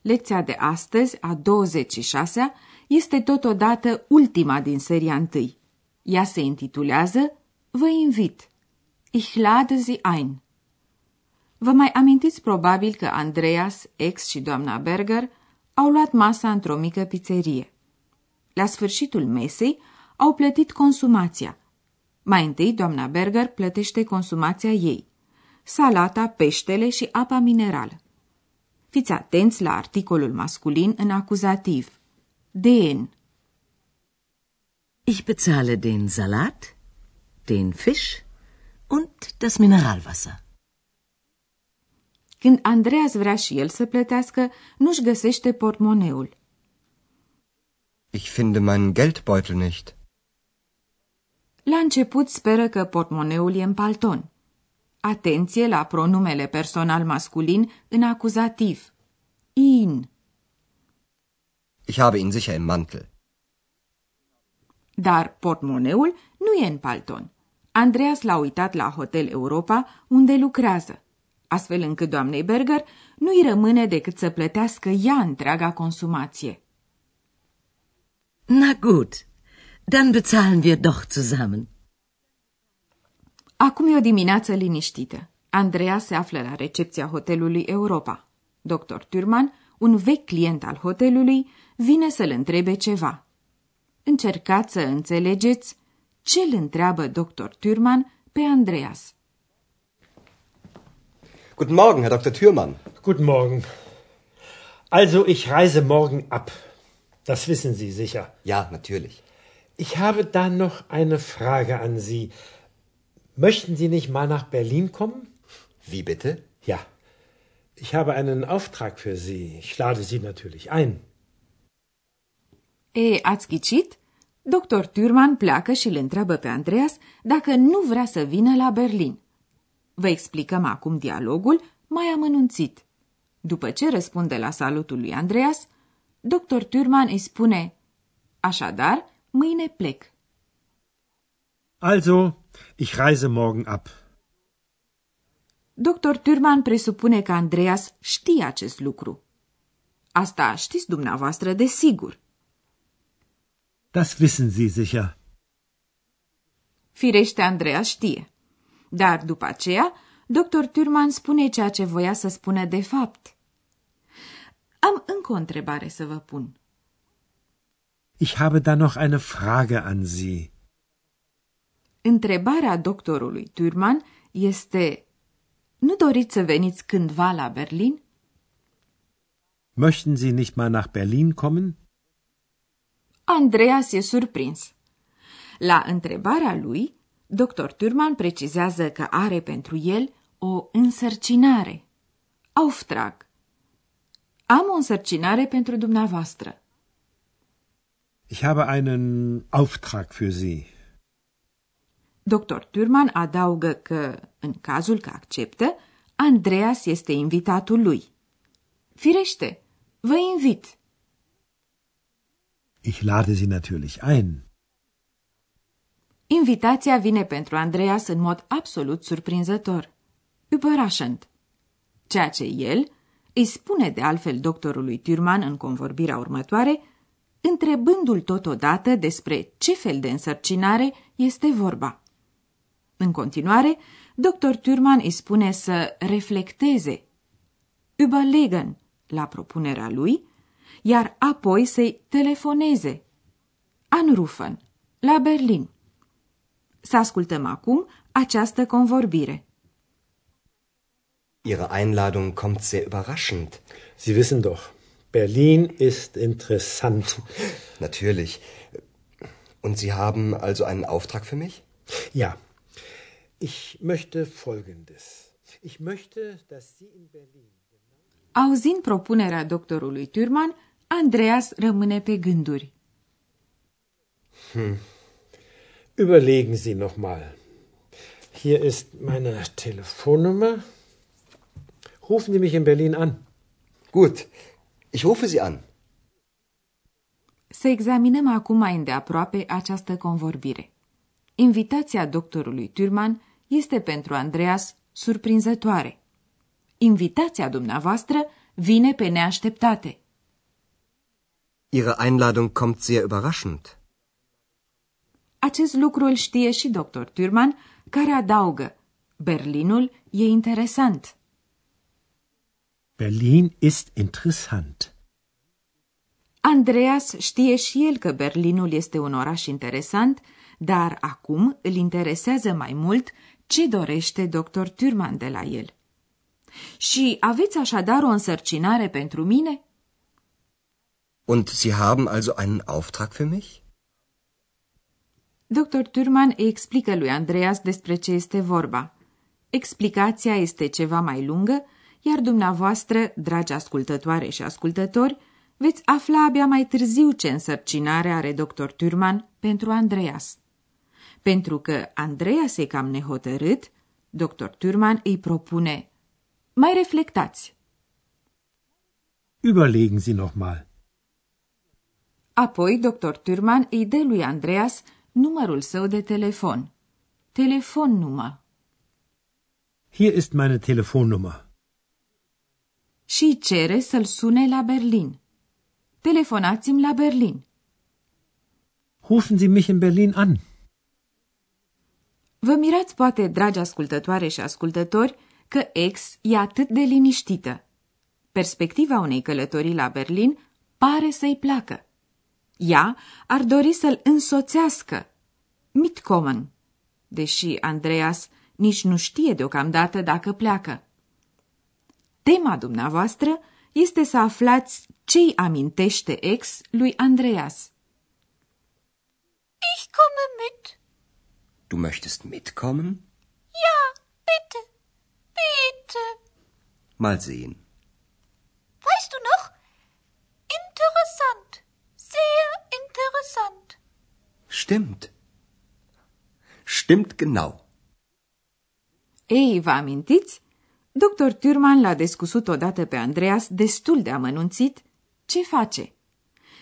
Lecția de astăzi, a 26-a, este totodată ultima din seria întâi. Ea se intitulează Vă invit. Ich lade Sie ein. Vă mai amintiți probabil că Andreas, ex și doamna Berger au luat masa într-o mică pizzerie. La sfârșitul mesei au plătit consumația. Mai întâi, doamna Berger plătește consumația ei. Salata, peștele și apa minerală. Fiți atenți la articolul masculin în acuzativ. Den. Ich bezahle den Salat, den Fisch und das Mineralwasser. Când Andreas vrea și el să plătească, nu-și găsește portmoneul. Ich finde meinen Geldbeutel nicht. La început speră că portmoneul e în palton. Atenție la pronumele personal masculin în acuzativ. In. Ich habe ihn sicher im Mantel. Dar portmoneul nu e în palton. Andreas l-a uitat la Hotel Europa, unde lucrează, astfel încât doamnei Berger nu-i rămâne decât să plătească ea întreaga consumație. Na gut, dann bezahlen wir doch zusammen. Acum e o dimineață liniștită. Andreea se află la recepția hotelului Europa. Dr. Turman, un vechi client al hotelului, vine să-l întrebe ceva. Încercați să înțelegeți ce îl întreabă Dr. Turman pe Andreas. Guten Morgen, Herr Dr. Thürmann. Guten Morgen. Also, ich reise morgen ab. Das wissen Sie sicher. Ja, natürlich. Ich habe da noch eine Frage an Sie. Möchten Sie nicht mal nach Berlin kommen? Wie bitte? Ja. Ich habe einen Auftrag für Sie. Ich lade Sie natürlich ein. E, ați ghicit? Dr. Turman pleacă și îl întreabă pe Andreas dacă nu vrea să vină la Berlin. Vă explicăm acum dialogul mai amănunțit. După ce răspunde la salutul lui Andreas, Dr. Turman îi spune Așadar, mâine plec. Also, ich reise morgen ab. Dr. Turman presupune că Andreas știe acest lucru. Asta știți dumneavoastră de sigur. Das wissen Sie sicher. Firește, Andreas știe. Dar după aceea, Dr. Turman spune ceea ce voia să spună de fapt. Am încă o întrebare să vă pun. Ich habe da noch eine Frage an Sie. Întrebarea doctorului Turman este Nu doriți să veniți cândva la Berlin? Möchten Sie nicht mal nach Berlin kommen? Andreas e surprins. La întrebarea lui, dr. Turman precizează că are pentru el o însărcinare. Auftrag. Am o însărcinare pentru dumneavoastră. Ich habe einen Auftrag für Sie. Dr. Turman adaugă că, în cazul că acceptă, Andreas este invitatul lui. Firește, vă invit. Ich lade Sie natürlich ein. Invitația vine pentru Andreas în mod absolut surprinzător. Überraschend. Ceea ce el îi spune de altfel doctorului Turman în convorbirea următoare, întrebându-l totodată despre ce fel de însărcinare este vorba. În continuare, dr. Turman îi spune să reflecteze, überlegen, la propunerea lui, iar apoi să-i telefoneze, anrufen, la Berlin. Să ascultăm acum această convorbire. Ihre Einladung kommt sehr überraschend. Sie wissen doch, Berlin ist interessant. Natürlich. Und Sie haben also einen Auftrag für mich? Ja, ich möchte Folgendes. Ich möchte, dass Sie in Berlin. Auzind propunerea doctorului Turman, Andreas rămâne pe gânduri. Hm. Überlegen Sie noch mal. Hier ist meine Telefonnummer. Rufen Sie mich in Berlin an. Gut, ich rufe Sie an. Să examinăm acum mai îndeaproape această convorbire. Invitația doctorului Turman este pentru Andreas surprinzătoare. Invitația dumneavoastră vine pe neașteptate. Ihre Einladung kommt sehr überraschend. Acest lucru îl știe și doctor Turman, care adaugă, Berlinul e interesant. Berlin ist interessant. Andreas știe și el că Berlinul este un oraș interesant, dar acum îl interesează mai mult ce dorește doctor Turman de la el. Și aveți așadar o însărcinare pentru mine? Und Sie haben also einen Auftrag für mich? Dr. Turman îi explică lui Andreas despre ce este vorba. Explicația este ceva mai lungă, iar dumneavoastră, dragi ascultătoare și ascultători, veți afla abia mai târziu ce însărcinare are dr. Turman pentru Andreas. Pentru că Andreas e cam nehotărât, dr. Turman îi propune Mai reflectați. Überlegen Sie noch mal. Apoi, dr. Turman îi dă lui Andreas numărul său de telefon. Telefonnummer. Hier ist meine Telefonnummer. Și cere să-l sune la Berlin. Telefonați-mi la Berlin. Rufen Sie mich in Berlin an. Vă mirați poate, dragi ascultătoare și ascultători, că ex e atât de liniștită. Perspectiva unei călătorii la Berlin pare să-i placă. Ea ar dori să-l însoțească, mitkommen, deși Andreas nici nu știe deocamdată dacă pleacă. Tema dumneavoastră este să aflați ce-i amintește ex lui Andreas. Ich komme mit. Du möchtest mitkommen? Ja, bitte, bitte. Mal sehen. Weißt du noch? Interessant, sehr interessant. Stimmt. Stimmt genau. Ei, vă amintiți? Dr. Turman l-a descusut odată pe Andreas destul de amănunțit ce face.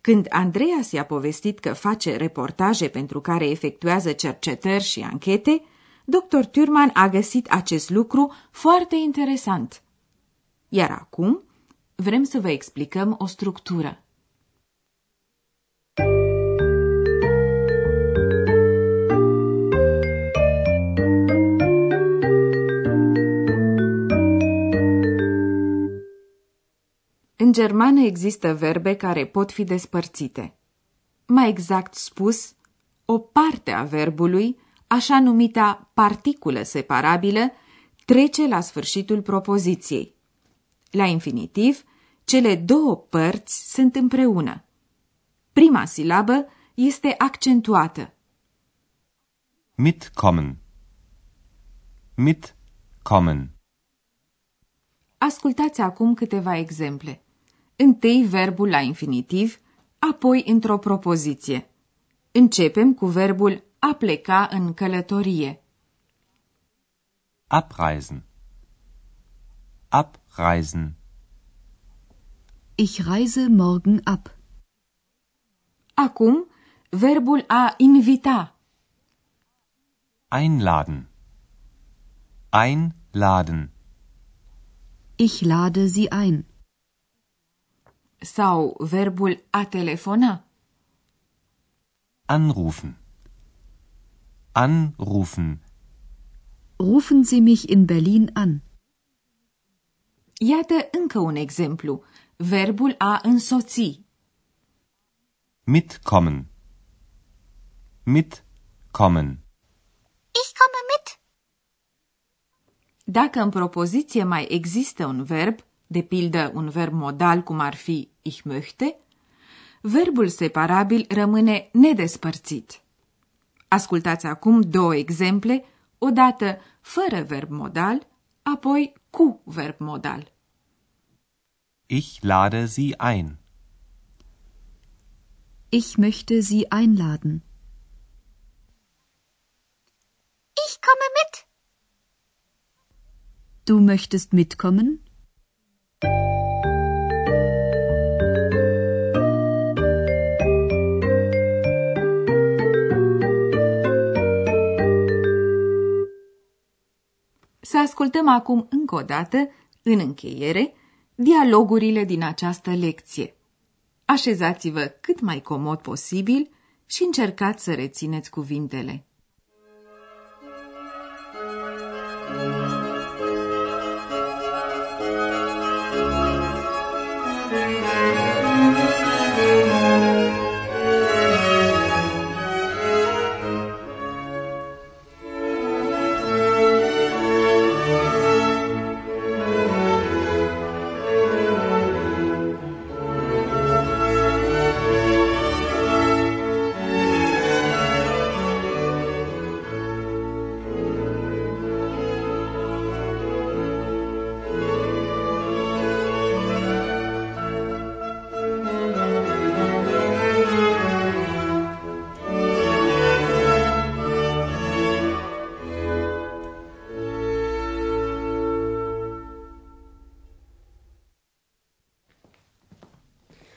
Când Andreas i-a povestit că face reportaje pentru care efectuează cercetări și anchete, dr. Turman a găsit acest lucru foarte interesant. Iar acum vrem să vă explicăm o structură. În germană există verbe care pot fi despărțite. Mai exact spus, o parte a verbului, așa numita particulă separabilă, trece la sfârșitul propoziției. La infinitiv, cele două părți sunt împreună. Prima silabă este accentuată. Mitkommen. Mitkommen. Ascultați acum câteva exemple întâi verbul la infinitiv, apoi într-o propoziție. Începem cu verbul a pleca în călătorie. Abreisen. Abreisen. Ich reise morgen ab. Acum, verbul a invita. Einladen. Einladen. Ich lade Sie ein. Sau verbul a telefona. Anrufen. Anrufen. Rufen Sie mich in Berlin an. Iată încă un exemplu. Verbul a însoți. Mitkommen. Mitkommen. Ich komme mit. Dacă în propoziție mai există un verb, de pildă un verb modal cum ar fi ich möchte, verbul separabil rămâne nedespărțit. Ascultați acum două exemple, odată fără verb modal, apoi cu verb modal. Ich lade Sie ein. Ich möchte Sie einladen. Ich komme mit. Du möchtest mitkommen? Ascultăm acum încă o dată, în încheiere, dialogurile din această lecție. Așezați-vă cât mai comod posibil și încercați să rețineți cuvintele.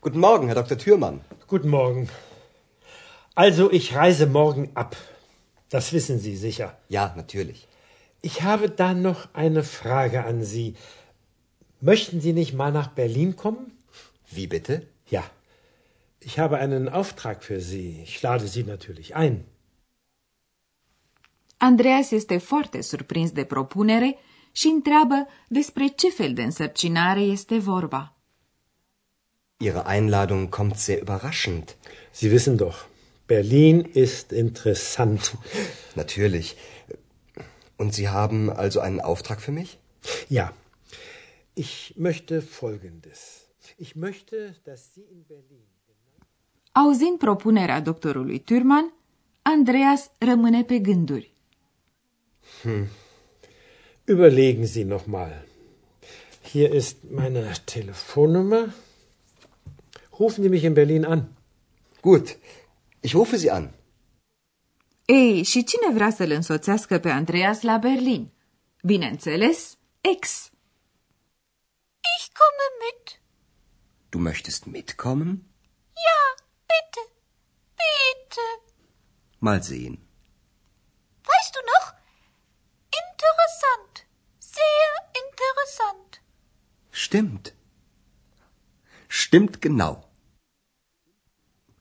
Guten Morgen, Herr Dr. Thürmann. Guten Morgen. Also, ich reise morgen ab. Das wissen Sie sicher. Ja, natürlich. Ich habe da noch eine Frage an Sie. Möchten Sie nicht mal nach Berlin kommen? Wie bitte? Ja. Ich habe einen Auftrag für Sie. Ich lade Sie natürlich ein. Andreas este foarte surprins de propunere și întreabă despre ce fel de însărcinare este vorba. Ihre Einladung kommt sehr überraschend. Sie wissen doch, Berlin ist interessant. Natürlich. Und Sie haben also einen Auftrag für mich? Ja. Ich möchte Folgendes. Ich möchte, dass Sie in Berlin. Auzind propunerea doctorului Turman, Andreas rămâne pe gânduri. Überlegen Sie noch mal. Hier ist meine Telefonnummer. Rufen Sie mich in Berlin an. Gut. Ich rufe Sie an. Ei, și cine vrea să-l însoțească pe Andreas la Berlin? Bineînțeles, ex. Ich komme mit. Du möchtest mitkommen? Ja, bitte. Bitte. Mal sehen. Weißt du noch? Interessant. Sehr interessant. Stimmt. Stimmt genau.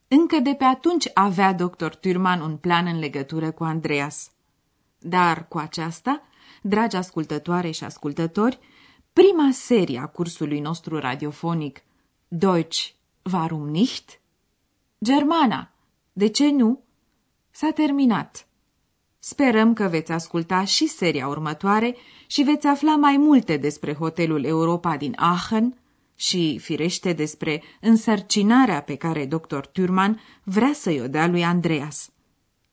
Încă de pe atunci avea doctor Turman un plan în legătură cu Andreas. Dar cu aceasta, dragi ascultătoare și ascultători, prima serie a cursului nostru radiofonic Deutsch, warum nicht? Germana, de ce nu? S-a terminat. Sperăm că veți asculta și seria următoare și veți afla mai multe despre hotelul Europa din Aachen, și, firește, despre însărcinarea pe care dr. Turman vrea să-i o dea lui Andreas.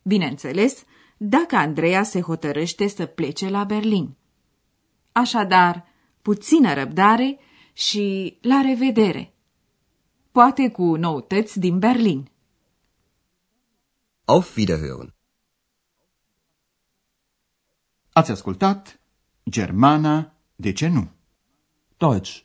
Bineînțeles, dacă Andreas se hotărăște să plece la Berlin. Așadar, puțină răbdare și la revedere! Poate cu noutăți din Berlin. Auf Wiederhören. Ați ascultat Germana, de ce nu? Deutsch.